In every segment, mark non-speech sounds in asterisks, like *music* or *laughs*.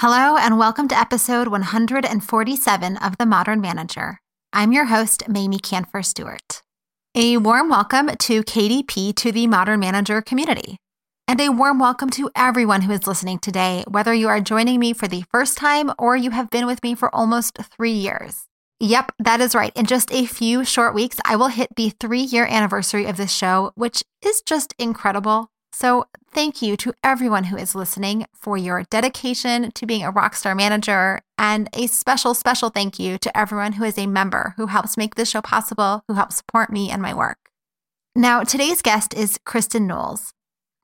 Hello, and welcome to episode 147 of The Modern Manager. I'm your host, Mamie Kanfer Stewart. A warm welcome to KDP to the Modern Manager community. And a warm welcome to everyone who is listening today, whether you are joining me for the first time or you have been with me for almost three years. Yep, that is right. In just a few short weeks, I will hit the three year anniversary of this show, which is just incredible. So, thank you to everyone who is listening for your dedication to being a rockstar manager. And a special, special thank you to everyone who is a member who helps make this show possible, who helps support me and my work. Now, today's guest is Kristen Knowles.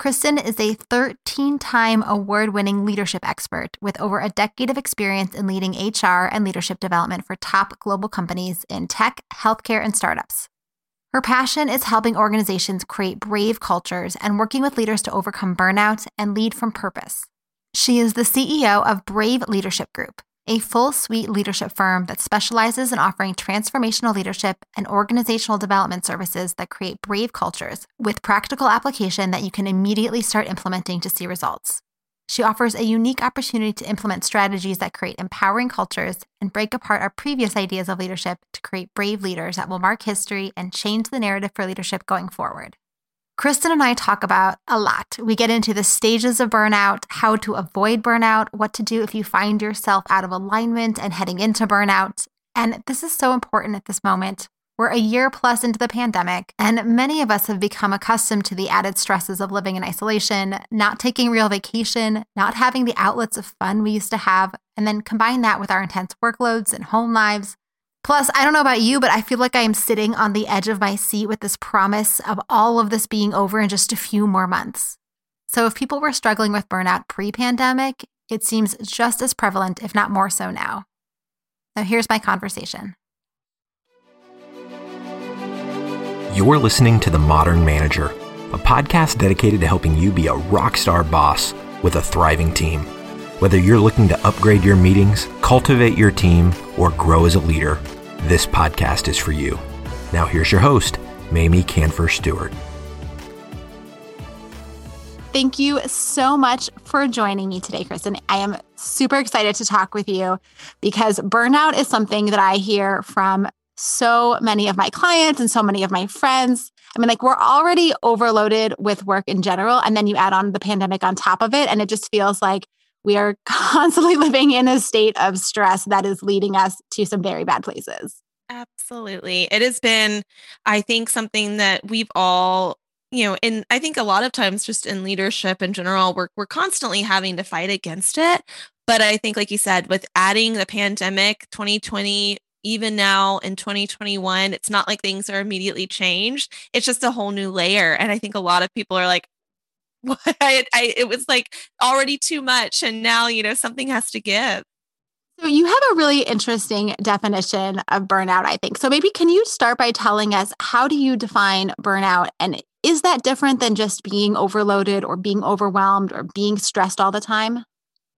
Kristen is a 13 time award winning leadership expert with over a decade of experience in leading HR and leadership development for top global companies in tech, healthcare, and startups. Her passion is helping organizations create brave cultures and working with leaders to overcome burnout and lead from purpose. She is the CEO of Brave Leadership Group, a full suite leadership firm that specializes in offering transformational leadership and organizational development services that create brave cultures with practical application that you can immediately start implementing to see results. She offers a unique opportunity to implement strategies that create empowering cultures and break apart our previous ideas of leadership to create brave leaders that will mark history and change the narrative for leadership going forward. Kristen and I talk about a lot. We get into the stages of burnout, how to avoid burnout, what to do if you find yourself out of alignment and heading into burnout. And this is so important at this moment we're a year plus into the pandemic, and many of us have become accustomed to the added stresses of living in isolation, not taking real vacation, not having the outlets of fun we used to have, and then combine that with our intense workloads and home lives. Plus, I don't know about you, but I feel like I am sitting on the edge of my seat with this promise of all of this being over in just a few more months. So, if people were struggling with burnout pre pandemic, it seems just as prevalent, if not more so now. Now, here's my conversation. You're listening to The Modern Manager, a podcast dedicated to helping you be a rockstar boss with a thriving team. Whether you're looking to upgrade your meetings, cultivate your team, or grow as a leader, this podcast is for you. Now, here's your host, Mamie Kanfer Stewart. Thank you so much for joining me today, Kristen. I am super excited to talk with you because burnout is something that I hear from so many of my clients and so many of my friends. I mean, like we're already overloaded with work in general. And then you add on the pandemic on top of it. And it just feels like we are *laughs* constantly living in a state of stress that is leading us to some very bad places. Absolutely. It has been, I think, something that we've all you know, and I think a lot of times just in leadership in general, we're we're constantly having to fight against it. But I think, like you said, with adding the pandemic, 2020 even now in 2021, it's not like things are immediately changed. It's just a whole new layer. And I think a lot of people are like, *laughs* what? I, I, it was like already too much. And now, you know, something has to give. So you have a really interesting definition of burnout, I think. So maybe can you start by telling us how do you define burnout and is that different than just being overloaded or being overwhelmed or being stressed all the time?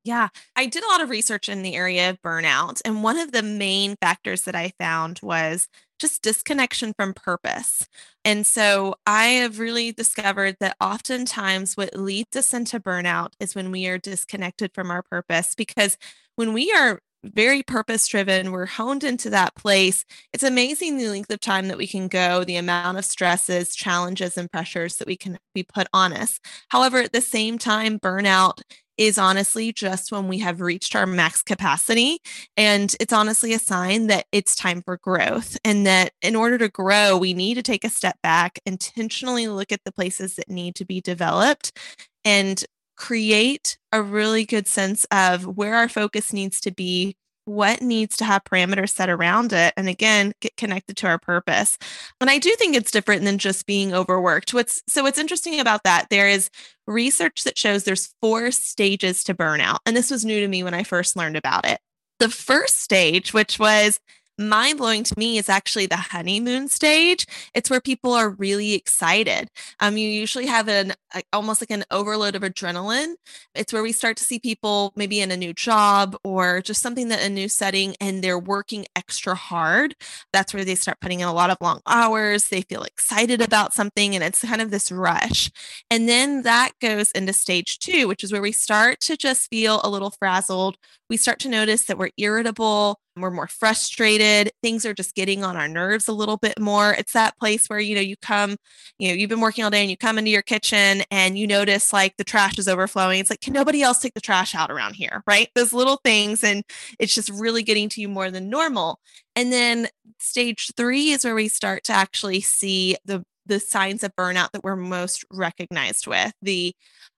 Yeah, I did a lot of research in the area of burnout. And one of the main factors that I found was just disconnection from purpose. And so I have really discovered that oftentimes what leads us into burnout is when we are disconnected from our purpose. Because when we are very purpose driven, we're honed into that place. It's amazing the length of time that we can go, the amount of stresses, challenges, and pressures that we can be put on us. However, at the same time, burnout is honestly just when we have reached our max capacity. And it's honestly a sign that it's time for growth. And that in order to grow, we need to take a step back, intentionally look at the places that need to be developed, and create a really good sense of where our focus needs to be what needs to have parameters set around it and again get connected to our purpose. And i do think it's different than just being overworked. What's so what's interesting about that there is research that shows there's four stages to burnout and this was new to me when i first learned about it. The first stage which was mind blowing to me is actually the honeymoon stage. It's where people are really excited. Um, you usually have an almost like an overload of adrenaline. It's where we start to see people maybe in a new job or just something that a new setting and they're working extra hard. That's where they start putting in a lot of long hours. They feel excited about something and it's kind of this rush. And then that goes into stage two, which is where we start to just feel a little frazzled. We start to notice that we're irritable we're more frustrated things are just getting on our nerves a little bit more. It's that place where you know you come you know you've been working all day and you come into your kitchen and you notice like the trash is overflowing. It's like can nobody else take the trash out around here? Right? Those little things and it's just really getting to you more than normal. And then stage 3 is where we start to actually see the the signs of burnout that we're most recognized with the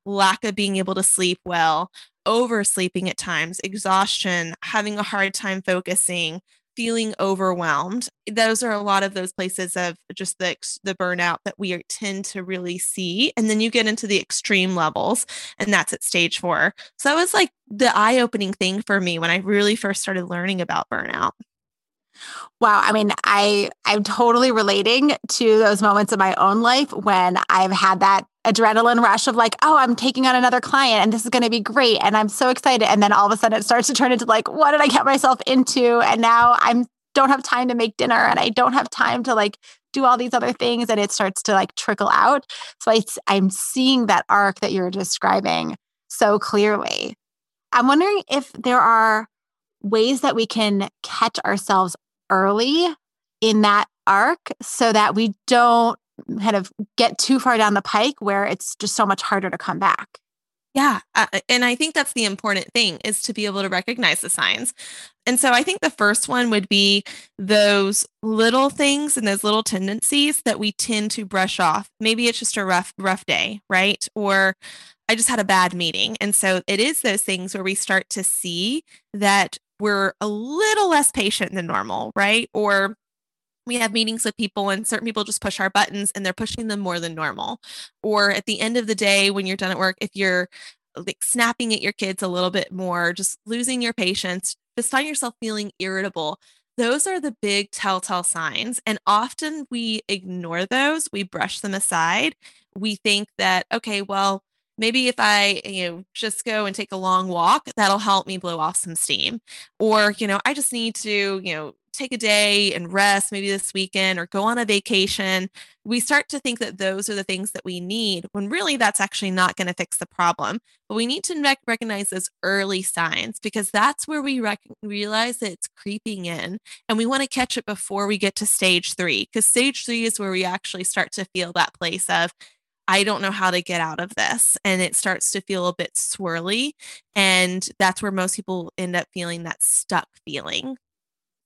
lack of being able to sleep well oversleeping at times, exhaustion, having a hard time focusing, feeling overwhelmed. Those are a lot of those places of just the the burnout that we tend to really see. And then you get into the extreme levels, and that's at stage 4. So that was like the eye-opening thing for me when I really first started learning about burnout. Wow. I mean, I I'm totally relating to those moments in my own life when I've had that adrenaline rush of like, oh, I'm taking on another client and this is going to be great. And I'm so excited. And then all of a sudden it starts to turn into like, what did I get myself into? And now I'm don't have time to make dinner and I don't have time to like do all these other things. And it starts to like trickle out. So I, I'm seeing that arc that you're describing so clearly. I'm wondering if there are ways that we can catch ourselves early in that arc so that we don't kind of get too far down the pike where it's just so much harder to come back. Yeah. Uh, and I think that's the important thing is to be able to recognize the signs. And so I think the first one would be those little things and those little tendencies that we tend to brush off. Maybe it's just a rough, rough day, right? Or I just had a bad meeting. And so it is those things where we start to see that we're a little less patient than normal, right? Or we have meetings with people and certain people just push our buttons and they're pushing them more than normal. Or at the end of the day, when you're done at work, if you're like snapping at your kids a little bit more, just losing your patience, just find yourself feeling irritable. Those are the big telltale signs. And often we ignore those, we brush them aside. We think that, okay, well, maybe if i you know just go and take a long walk that'll help me blow off some steam or you know i just need to you know take a day and rest maybe this weekend or go on a vacation we start to think that those are the things that we need when really that's actually not going to fix the problem but we need to rec- recognize those early signs because that's where we rec- realize that it's creeping in and we want to catch it before we get to stage 3 because stage 3 is where we actually start to feel that place of I don't know how to get out of this. And it starts to feel a bit swirly. And that's where most people end up feeling that stuck feeling.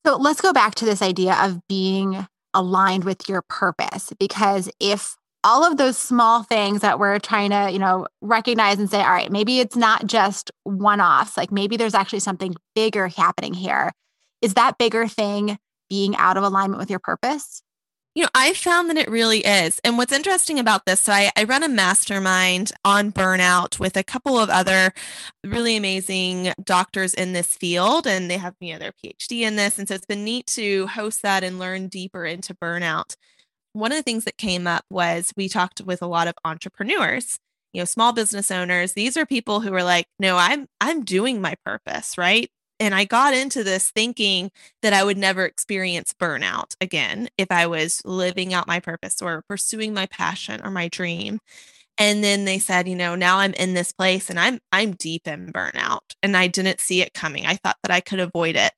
So let's go back to this idea of being aligned with your purpose. Because if all of those small things that we're trying to, you know, recognize and say, all right, maybe it's not just one offs, like maybe there's actually something bigger happening here. Is that bigger thing being out of alignment with your purpose? You know, I found that it really is. And what's interesting about this, so I, I run a mastermind on burnout with a couple of other really amazing doctors in this field, and they have, you know, their PhD in this. And so it's been neat to host that and learn deeper into burnout. One of the things that came up was we talked with a lot of entrepreneurs you know small business owners these are people who are like no i'm i'm doing my purpose right and I got into this thinking that I would never experience burnout again if I was living out my purpose or pursuing my passion or my dream. And then they said, you know, now I'm in this place and I'm I'm deep in burnout and I didn't see it coming. I thought that I could avoid it.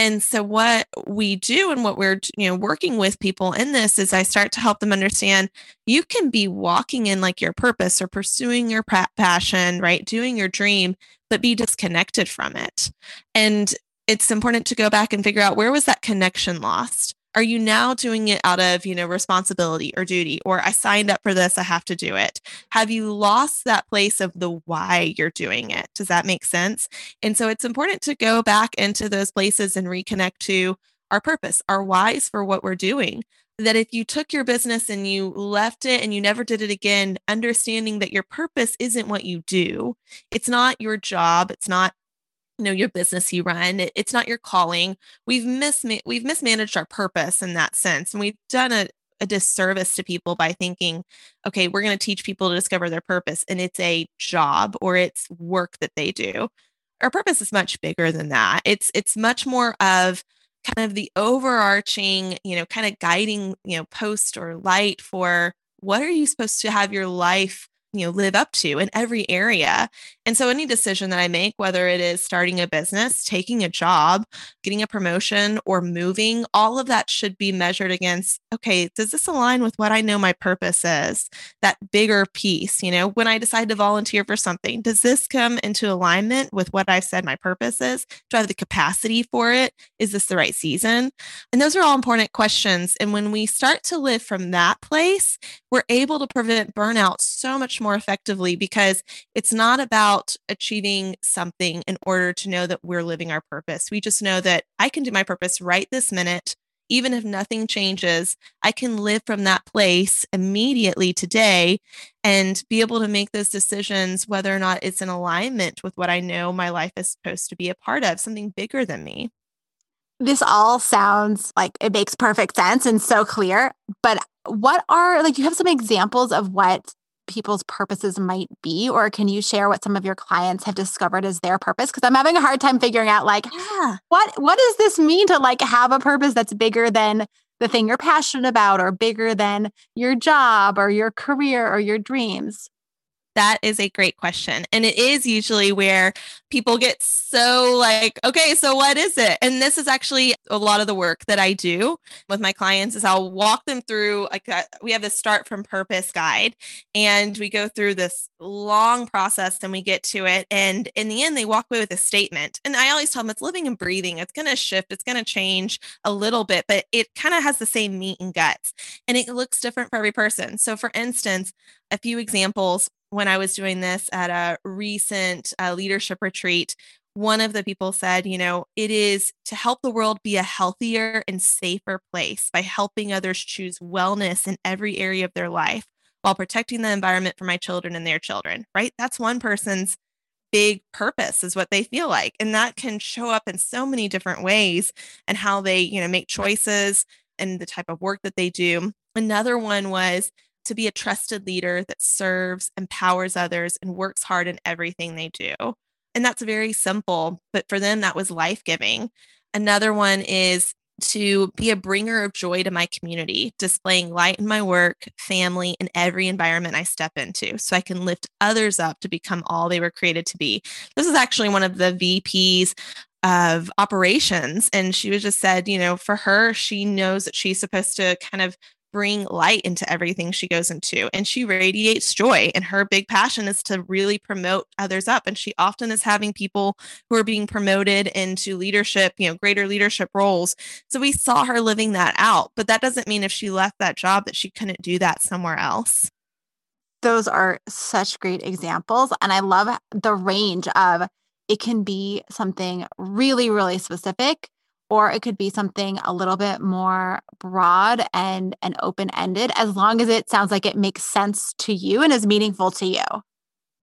And so what we do and what we're you know working with people in this is I start to help them understand you can be walking in like your purpose or pursuing your passion, right? Doing your dream, but be disconnected from it. And it's important to go back and figure out where was that connection lost? Are you now doing it out of, you know, responsibility or duty or I signed up for this, I have to do it? Have you lost that place of the why you're doing it? Does that make sense? And so it's important to go back into those places and reconnect to our purpose, our whys for what we're doing that if you took your business and you left it and you never did it again, understanding that your purpose isn't what you do, it's not your job, it's not know your business you run it, it's not your calling. We've mis we've mismanaged our purpose in that sense and we've done a, a disservice to people by thinking okay we're going to teach people to discover their purpose and it's a job or it's work that they do. Our purpose is much bigger than that. It's it's much more of kind of the overarching you know kind of guiding you know post or light for what are you supposed to have your life you know live up to in every area. And so any decision that i make whether it is starting a business taking a job getting a promotion or moving all of that should be measured against okay does this align with what i know my purpose is? That bigger piece you know when i decide to volunteer for something does this come into alignment with what i've said my purpose is? Do i have the capacity for it? Is this the right season? And those are all important questions. And when we start to live from that place we're able to prevent burnout so much more effectively because it's not about achieving something in order to know that we're living our purpose. We just know that I can do my purpose right this minute. Even if nothing changes, I can live from that place immediately today and be able to make those decisions whether or not it's in alignment with what I know my life is supposed to be a part of, something bigger than me this all sounds like it makes perfect sense and so clear. But what are like, you have some examples of what people's purposes might be or can you share what some of your clients have discovered as their purpose because i'm having a hard time figuring out like yeah. what what does this mean to like have a purpose that's bigger than the thing you're passionate about or bigger than your job or your career or your dreams that is a great question. And it is usually where people get so like, okay, so what is it? And this is actually a lot of the work that I do with my clients is I'll walk them through like uh, we have this start from purpose guide and we go through this long process and we get to it. And in the end, they walk away with a statement. And I always tell them it's living and breathing. It's going to shift. It's going to change a little bit, but it kind of has the same meat and guts and it looks different for every person. So for instance, a few examples when I was doing this at a recent uh, leadership retreat, one of the people said, you know, it is to help the world be a healthier and safer place by helping others choose wellness in every area of their life while protecting the environment for my children and their children, right? That's one person's big purpose is what they feel like and that can show up in so many different ways and how they you know make choices and the type of work that they do another one was to be a trusted leader that serves, empowers others, and works hard in everything they do. And that's very simple, but for them, that was life giving. Another one is to be a bringer of joy to my community, displaying light in my work, family, and every environment I step into so I can lift others up to become all they were created to be. This is actually one of the VPs of operations. And she was just said, you know, for her, she knows that she's supposed to kind of bring light into everything she goes into and she radiates joy and her big passion is to really promote others up and she often is having people who are being promoted into leadership you know greater leadership roles. So we saw her living that out but that doesn't mean if she left that job that she couldn't do that somewhere else. Those are such great examples and i love the range of it can be something really really specific or it could be something a little bit more broad and and open-ended as long as it sounds like it makes sense to you and is meaningful to you.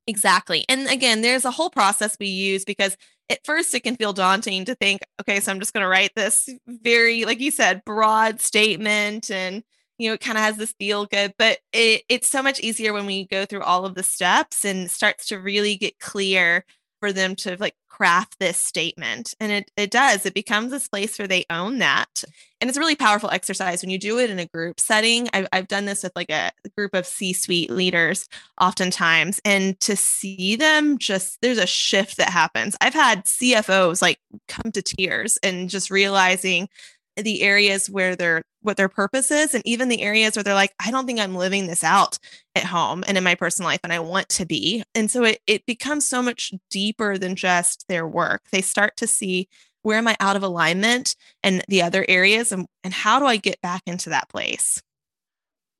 Exactly. And again, there's a whole process we use because at first it can feel daunting to think, okay, so I'm just going to write this very like you said, broad statement and you know, it kind of has this feel good, but it, it's so much easier when we go through all of the steps and starts to really get clear for them to like craft this statement. And it, it does, it becomes this place where they own that. And it's a really powerful exercise when you do it in a group setting. I've, I've done this with like a group of C suite leaders oftentimes. And to see them just, there's a shift that happens. I've had CFOs like come to tears and just realizing the areas where they're what their purpose is and even the areas where they're like i don't think i'm living this out at home and in my personal life and i want to be. And so it, it becomes so much deeper than just their work. They start to see where am i out of alignment and the other areas and, and how do i get back into that place?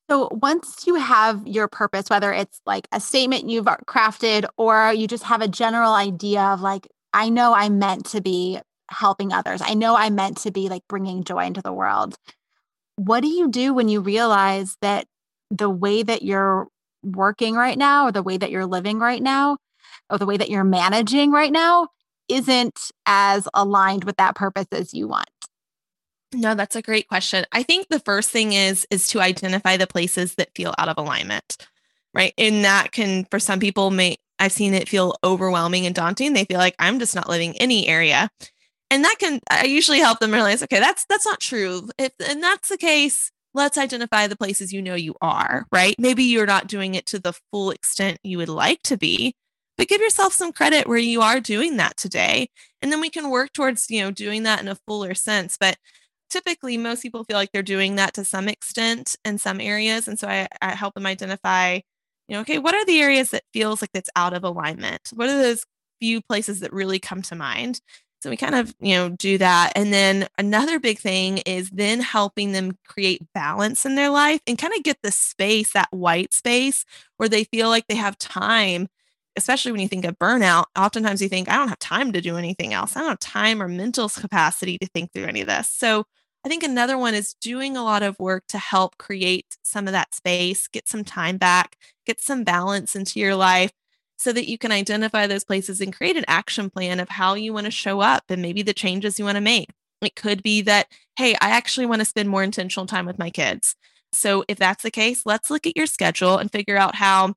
So once you have your purpose whether it's like a statement you've uh, crafted or you just have a general idea of like i know i'm meant to be helping others. I know I meant to be like bringing joy into the world. What do you do when you realize that the way that you're working right now, or the way that you're living right now, or the way that you're managing right now isn't as aligned with that purpose as you want? No, that's a great question. I think the first thing is is to identify the places that feel out of alignment. Right? And that can for some people may I've seen it feel overwhelming and daunting. They feel like I'm just not living any area. And that can I usually help them realize, okay, that's that's not true. If and that's the case, let's identify the places you know you are, right? Maybe you're not doing it to the full extent you would like to be, but give yourself some credit where you are doing that today. And then we can work towards, you know, doing that in a fuller sense. But typically most people feel like they're doing that to some extent in some areas. And so I, I help them identify, you know, okay, what are the areas that feels like that's out of alignment? What are those few places that really come to mind? So we kind of, you know, do that. And then another big thing is then helping them create balance in their life and kind of get the space, that white space where they feel like they have time, especially when you think of burnout. Oftentimes you think, I don't have time to do anything else. I don't have time or mental capacity to think through any of this. So I think another one is doing a lot of work to help create some of that space, get some time back, get some balance into your life so that you can identify those places and create an action plan of how you want to show up and maybe the changes you want to make. It could be that, hey, I actually want to spend more intentional time with my kids. So if that's the case, let's look at your schedule and figure out how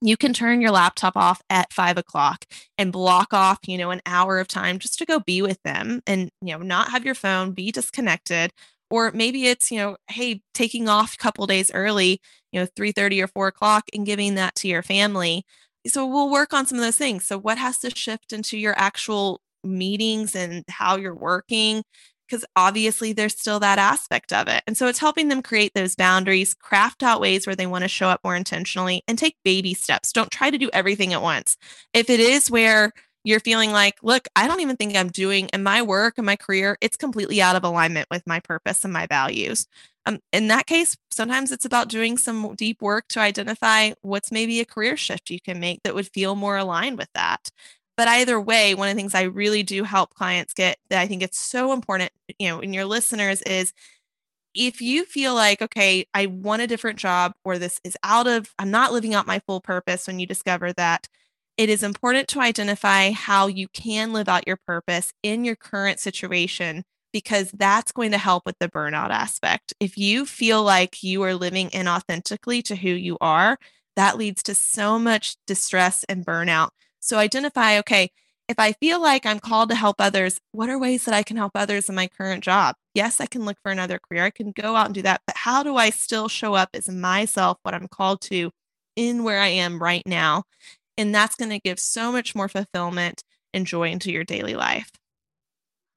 you can turn your laptop off at five o'clock and block off, you know, an hour of time just to go be with them and, you know, not have your phone, be disconnected. Or maybe it's, you know, hey, taking off a couple days early, you know, 3 30 or 4 o'clock and giving that to your family so we'll work on some of those things. So what has to shift into your actual meetings and how you're working? Because obviously there's still that aspect of it. And so it's helping them create those boundaries, craft out ways where they want to show up more intentionally and take baby steps. Don't try to do everything at once. If it is where you're feeling like, look, I don't even think I'm doing in my work and my career, it's completely out of alignment with my purpose and my values. Um, in that case, sometimes it's about doing some deep work to identify what's maybe a career shift you can make that would feel more aligned with that. But either way, one of the things I really do help clients get that I think it's so important, you know, in your listeners is if you feel like, okay, I want a different job or this is out of, I'm not living out my full purpose when you discover that, it is important to identify how you can live out your purpose in your current situation because that's going to help with the burnout aspect. If you feel like you are living inauthentically to who you are, that leads to so much distress and burnout. So identify, okay, if I feel like I'm called to help others, what are ways that I can help others in my current job? Yes, I can look for another career. I can go out and do that, but how do I still show up as myself, what I'm called to in where I am right now? And that's going to give so much more fulfillment and joy into your daily life.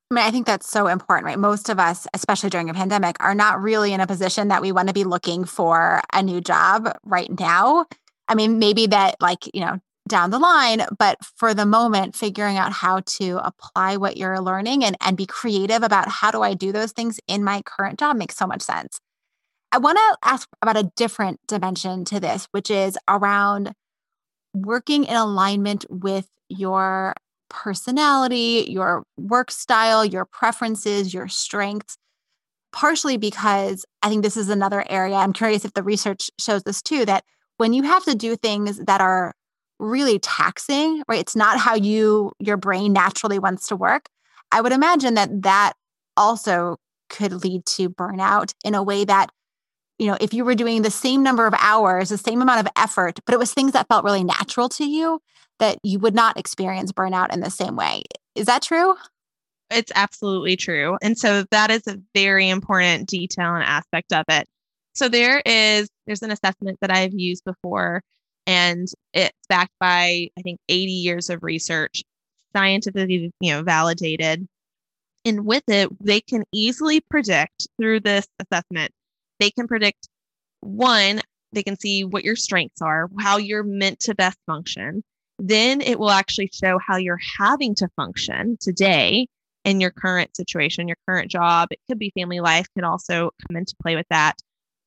I mean, I think that's so important, right? Most of us, especially during a pandemic, are not really in a position that we want to be looking for a new job right now. I mean, maybe that, like, you know, down the line, but for the moment, figuring out how to apply what you're learning and, and be creative about how do I do those things in my current job makes so much sense. I want to ask about a different dimension to this, which is around working in alignment with your personality, your work style, your preferences, your strengths. Partially because I think this is another area. I'm curious if the research shows this too that when you have to do things that are really taxing, right? It's not how you your brain naturally wants to work. I would imagine that that also could lead to burnout in a way that you know, if you were doing the same number of hours, the same amount of effort, but it was things that felt really natural to you, that you would not experience burnout in the same way. Is that true? It's absolutely true. And so that is a very important detail and aspect of it. So there is there's an assessment that I've used before and it's backed by I think 80 years of research, scientifically, you know, validated. And with it, they can easily predict through this assessment they can predict one, they can see what your strengths are, how you're meant to best function. Then it will actually show how you're having to function today in your current situation, your current job. It could be family life, can also come into play with that.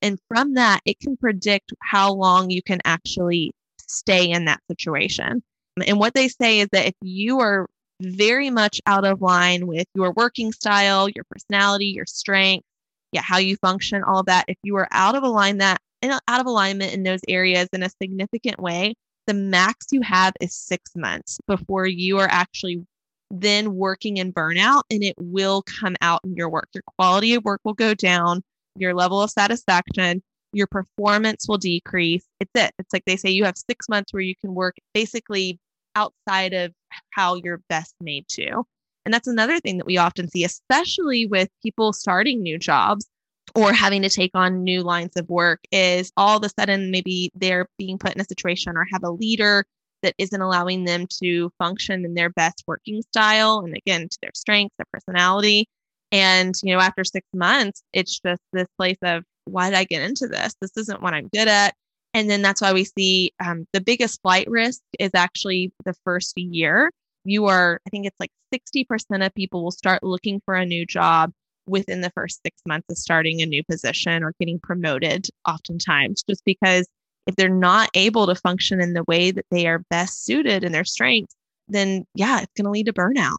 And from that, it can predict how long you can actually stay in that situation. And what they say is that if you are very much out of line with your working style, your personality, your strength, yeah, how you function, all of that. If you are out of alignment that and out of alignment in those areas in a significant way, the max you have is six months before you are actually then working in burnout and it will come out in your work. Your quality of work will go down, your level of satisfaction, your performance will decrease. It's it. It's like they say you have six months where you can work basically outside of how you're best made to. And that's another thing that we often see, especially with people starting new jobs or having to take on new lines of work, is all of a sudden maybe they're being put in a situation or have a leader that isn't allowing them to function in their best working style and again to their strengths, their personality. And, you know, after six months, it's just this place of, why did I get into this? This isn't what I'm good at. And then that's why we see um, the biggest flight risk is actually the first year. You are, I think it's like 60% of people will start looking for a new job within the first six months of starting a new position or getting promoted, oftentimes, just because if they're not able to function in the way that they are best suited in their strengths, then yeah, it's going to lead to burnout.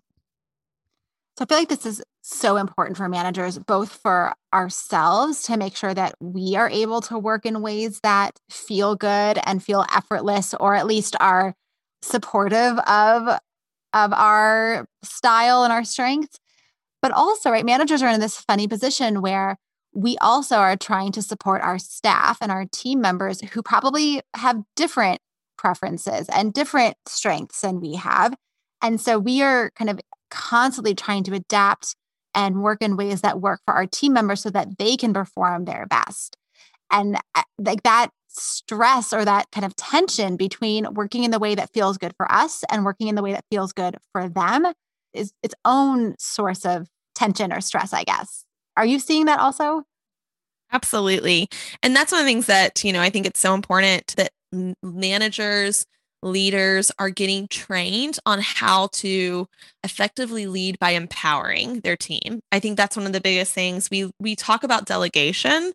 So I feel like this is so important for managers, both for ourselves to make sure that we are able to work in ways that feel good and feel effortless, or at least are supportive of, of our style and our strengths. But also, right, managers are in this funny position where we also are trying to support our staff and our team members who probably have different preferences and different strengths than we have. And so we are kind of constantly trying to adapt and work in ways that work for our team members so that they can perform their best. And uh, like that stress or that kind of tension between working in the way that feels good for us and working in the way that feels good for them is its own source of tension or stress, I guess. Are you seeing that also? Absolutely. And that's one of the things that, you know, I think it's so important that managers, leaders are getting trained on how to effectively lead by empowering their team. I think that's one of the biggest things. We we talk about delegation,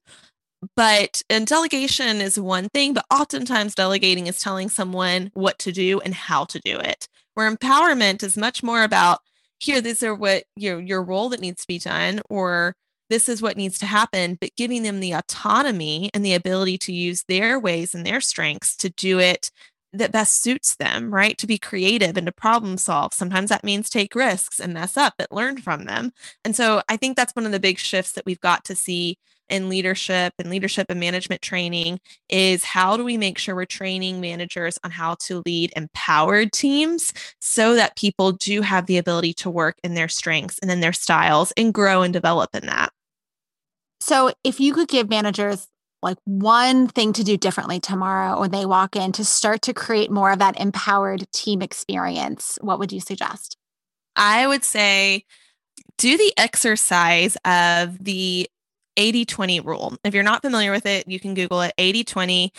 but and delegation is one thing, but oftentimes delegating is telling someone what to do and how to do it. Where empowerment is much more about here, these are what your your role that needs to be done, or this is what needs to happen, but giving them the autonomy and the ability to use their ways and their strengths to do it that best suits them, right? To be creative and to problem solve. Sometimes that means take risks and mess up, but learn from them. And so I think that's one of the big shifts that we've got to see in leadership and leadership and management training is how do we make sure we're training managers on how to lead empowered teams so that people do have the ability to work in their strengths and in their styles and grow and develop in that. So, if you could give managers like one thing to do differently tomorrow when they walk in to start to create more of that empowered team experience, what would you suggest? I would say do the exercise of the 80 20 rule. If you're not familiar with it, you can Google it 80 20.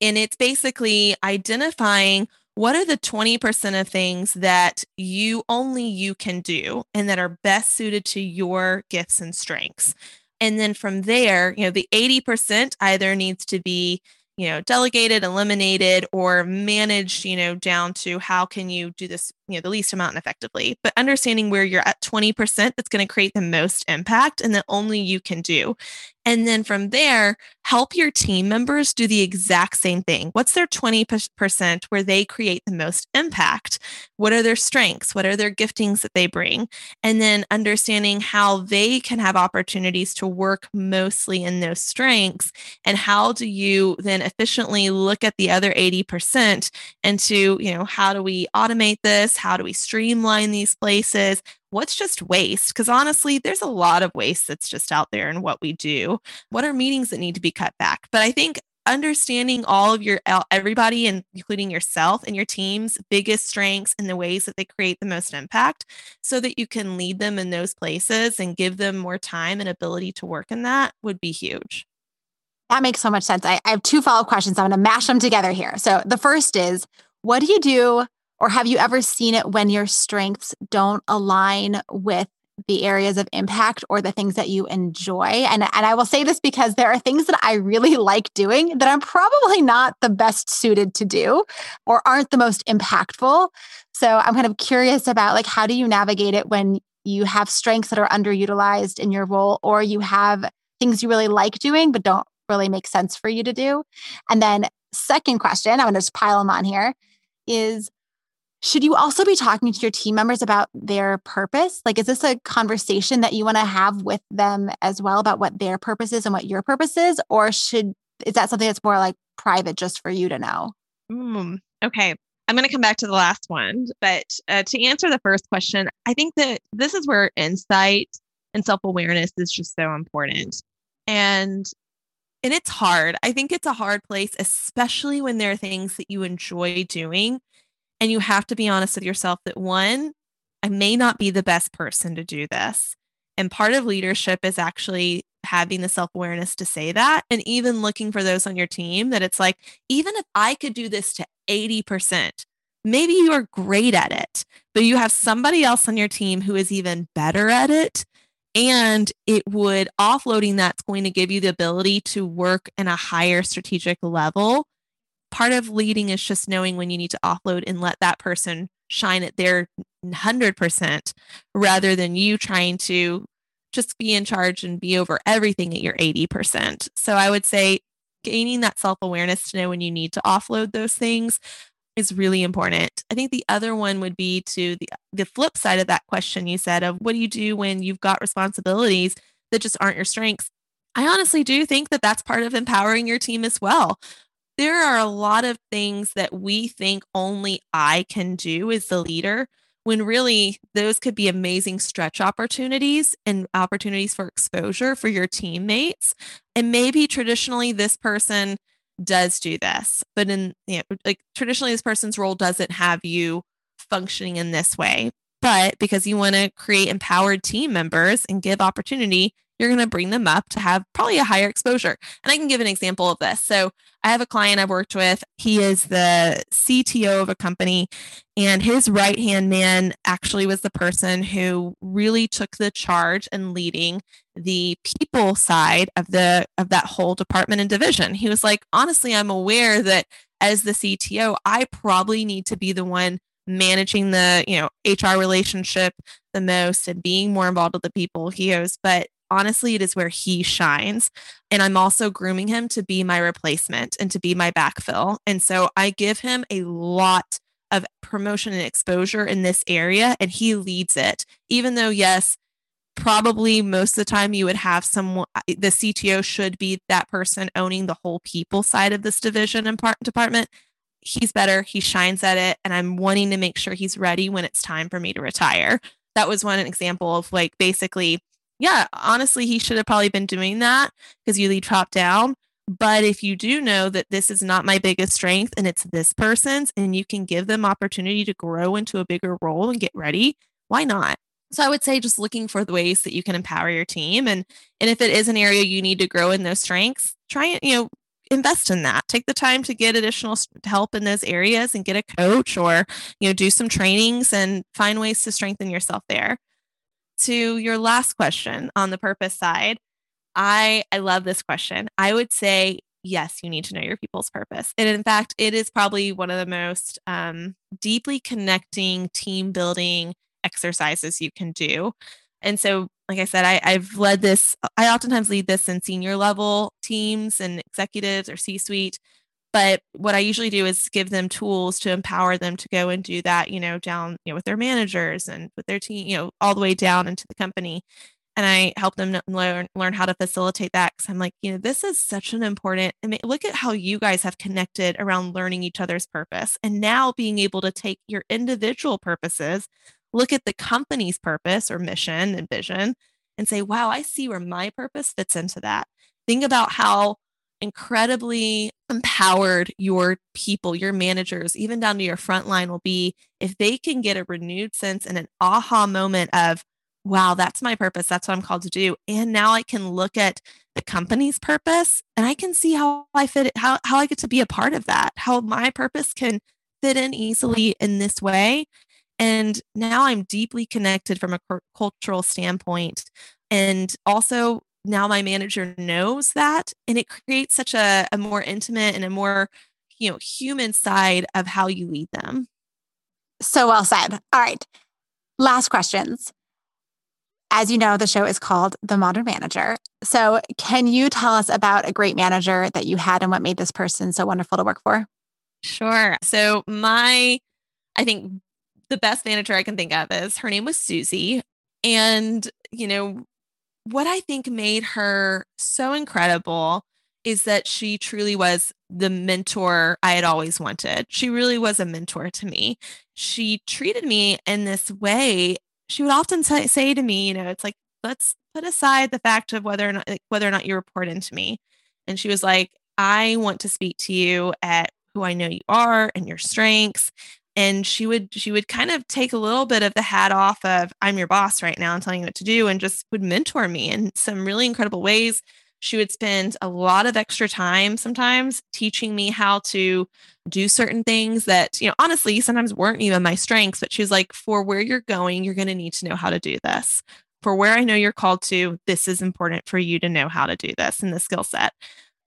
And it's basically identifying what are the 20% of things that you only you can do and that are best suited to your gifts and strengths. And then from there, you know, the 80% either needs to be, you know, delegated, eliminated, or managed, you know, down to how can you do this, you know, the least amount effectively. But understanding where you're at 20% that's going to create the most impact and that only you can do. And then from there, help your team members do the exact same thing. What's their 20% where they create the most impact? What are their strengths? What are their giftings that they bring? And then understanding how they can have opportunities to work mostly in those strengths. And how do you then efficiently look at the other 80% and to, you know, how do we automate this? How do we streamline these places? what's just waste? Because honestly, there's a lot of waste that's just out there in what we do. What are meetings that need to be cut back? But I think understanding all of your everybody and including yourself and your team's biggest strengths and the ways that they create the most impact so that you can lead them in those places and give them more time and ability to work in that would be huge that makes so much sense i, I have two follow-up questions i'm going to mash them together here so the first is what do you do or have you ever seen it when your strengths don't align with the areas of impact or the things that you enjoy? And, and I will say this because there are things that I really *laughs* like doing that I'm probably not the best suited to do or aren't the most impactful. So I'm kind of curious about like how do you navigate it when you have strengths that are underutilized in your role or you have things you really like doing but don't really make sense for you to do? And then second question, I'm going to just pile them on here is should you also be talking to your team members about their purpose? Like, is this a conversation that you want to have with them as well about what their purpose is and what your purpose is? Or should, is that something that's more like private just for you to know? Mm, okay. I'm going to come back to the last one. But uh, to answer the first question, I think that this is where insight and self awareness is just so important. And and it's hard. I think it's a hard place, especially when there are things that you enjoy doing. And you have to be honest with yourself that one, I may not be the best person to do this. And part of leadership is actually having the self awareness to say that. And even looking for those on your team that it's like, even if I could do this to 80%, maybe you are great at it, but you have somebody else on your team who is even better at it and it would offloading that's going to give you the ability to work in a higher strategic level part of leading is just knowing when you need to offload and let that person shine at their 100% rather than you trying to just be in charge and be over everything at your 80%. So I would say gaining that self awareness to know when you need to offload those things is really important. I think the other one would be to the the flip side of that question you said of what do you do when you've got responsibilities that just aren't your strengths? I honestly do think that that's part of empowering your team as well. There are a lot of things that we think only I can do as the leader when really those could be amazing stretch opportunities and opportunities for exposure for your teammates. And maybe traditionally this person does do this, but in you know, like traditionally, this person's role doesn't have you functioning in this way. But because you want to create empowered team members and give opportunity, you're going to bring them up to have probably a higher exposure. And I can give an example of this. So I have a client I've worked with. He is the CTO of a company, and his right hand man actually was the person who really took the charge and leading the people side of the of that whole department and division. He was like, honestly, I'm aware that as the CTO, I probably need to be the one managing the you know hr relationship the most and being more involved with the people he goes but honestly, it is where he shines. And I'm also grooming him to be my replacement and to be my backfill. And so I give him a lot of promotion and exposure in this area, and he leads it. Even though, yes, probably most of the time you would have someone, uh, the CTO should be that person owning the whole people side of this division and part, department. He's better, he shines at it, and I'm wanting to make sure he's ready when it's time for me to retire. That was one example of like basically yeah, honestly, he should have probably been doing that because you lead top down. But if you do know that this is not my biggest strength and it's this person's, and you can give them opportunity to grow into a bigger role and get ready, why not? So I would say just looking for the ways that you can empower your team. And and if it is an area you need to grow in those strengths, try and, you know, invest in that. Take the time to get additional help in those areas and get a coach or, you know, do some trainings and find ways to strengthen yourself there to your last question on the purpose side, I I love this question. I would say yes, you need to know your people's purpose. And in fact, it is probably one of the most um, deeply connecting team building exercises you can do. And so, like I said, I, I've led this, I oftentimes lead this in senior level teams and executives or C suite. But what I usually do is give them tools to empower them to go and do that, you know, down, you know, with their managers and with their team, you know, all the way down into the company. And I help them learn learn how to facilitate that because I'm like, you know, this is such an important. I mean, look at how you guys have connected around learning each other's purpose, and now being able to take your individual purposes, look at the company's purpose or mission and vision, and say, wow, I see where my purpose fits into that. Think about how incredibly empowered your people, your managers, even down to your frontline will be if they can get a renewed sense and an aha moment of, wow, that's my purpose. That's what I'm called to do. And now I can look at the company's purpose and I can see how I fit it, how, how I get to be a part of that, how my purpose can fit in easily in this way. And now I'm deeply connected from a cultural standpoint. And also now my manager knows that and it creates such a, a more intimate and a more you know human side of how you lead them. So well said. All right. Last questions. As you know the show is called the modern manager. So can you tell us about a great manager that you had and what made this person so wonderful to work for? Sure. So my i think the best manager I can think of is her name was Susie. And, you know, what I think made her so incredible is that she truly was the mentor I had always wanted. She really was a mentor to me. She treated me in this way. She would often t- say to me, you know, it's like, let's put aside the fact of whether or not like, whether or not you report into me. And she was like, I want to speak to you at who I know you are and your strengths and she would she would kind of take a little bit of the hat off of i'm your boss right now and telling you what to do and just would mentor me in some really incredible ways. She would spend a lot of extra time sometimes teaching me how to do certain things that you know honestly sometimes weren't even my strengths but she was like for where you're going you're going to need to know how to do this. For where i know you're called to this is important for you to know how to do this and the skill set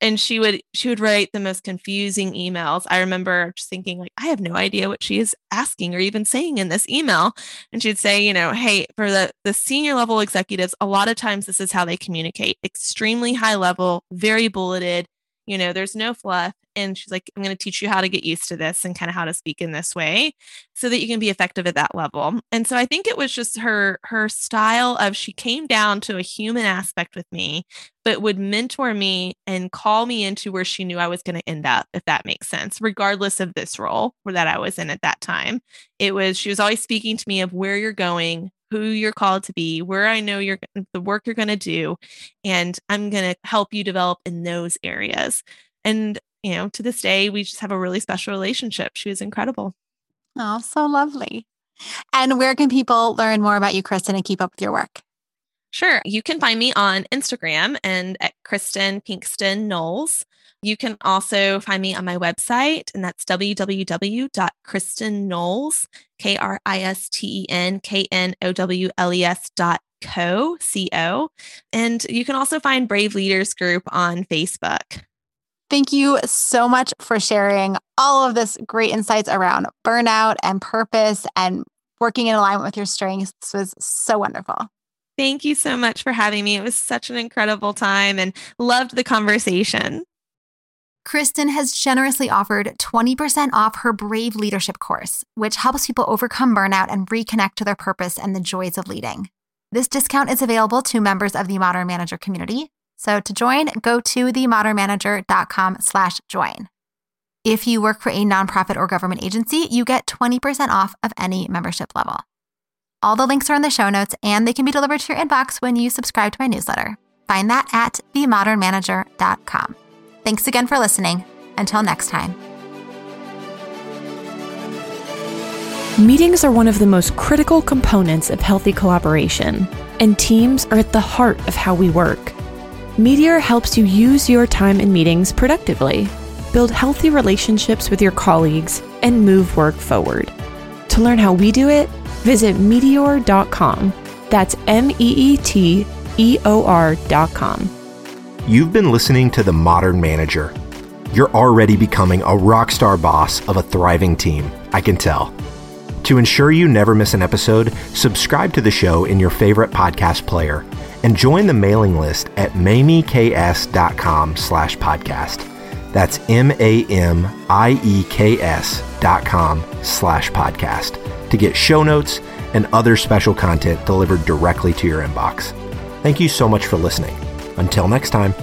and she would she would write the most confusing emails. I remember just thinking like i have no idea what she is asking or even saying in this email. And she'd say you know hey for the the senior level executives a lot of times this is how they communicate extremely high level very bulleted you know there's no fluff and she's like i'm going to teach you how to get used to this and kind of how to speak in this way so that you can be effective at that level. And so i think it was just her her style of she came down to a human aspect with me but would mentor me and call me into where she knew i was going to end up if that makes sense regardless of this role that i was in at that time. It was she was always speaking to me of where you're going who you're called to be, where I know you're the work you're going to do, and I'm going to help you develop in those areas. And you know, to this day, we just have a really special relationship. She was incredible. Oh, so lovely. And where can people learn more about you, Kristen, and keep up with your work? Sure. You can find me on Instagram and at Kristen Pinkston Knowles. You can also find me on my website, and that's www.kristenknowles, K R I S T E N K N O W L E S dot co, C O. And you can also find Brave Leaders Group on Facebook. Thank you so much for sharing all of this great insights around burnout and purpose and working in alignment with your strengths. This was so wonderful. Thank you so much for having me. It was such an incredible time and loved the conversation. Kristen has generously offered 20% off her Brave Leadership course, which helps people overcome burnout and reconnect to their purpose and the joys of leading. This discount is available to members of the Modern Manager community. So to join, go to themodernmanager.com slash join. If you work for a nonprofit or government agency, you get 20% off of any membership level. All the links are in the show notes and they can be delivered to your inbox when you subscribe to my newsletter. Find that at themodernmanager.com. Thanks again for listening. Until next time. Meetings are one of the most critical components of healthy collaboration, and teams are at the heart of how we work. Meeteor helps you use your time in meetings productively, build healthy relationships with your colleagues, and move work forward. To learn how we do it, visit meeteor.com. That's M E E T E O R.com. You've been listening to The Modern Manager. You're already becoming a rock star boss of a thriving team, I can tell. To ensure you never miss an episode, subscribe to the show in your favorite podcast player and join the mailing list at mamieks.com slash podcast. That's M-A-M-I-E-K-S dot com slash podcast to get show notes and other special content delivered directly to your inbox. Thank you so much for listening. Until next time.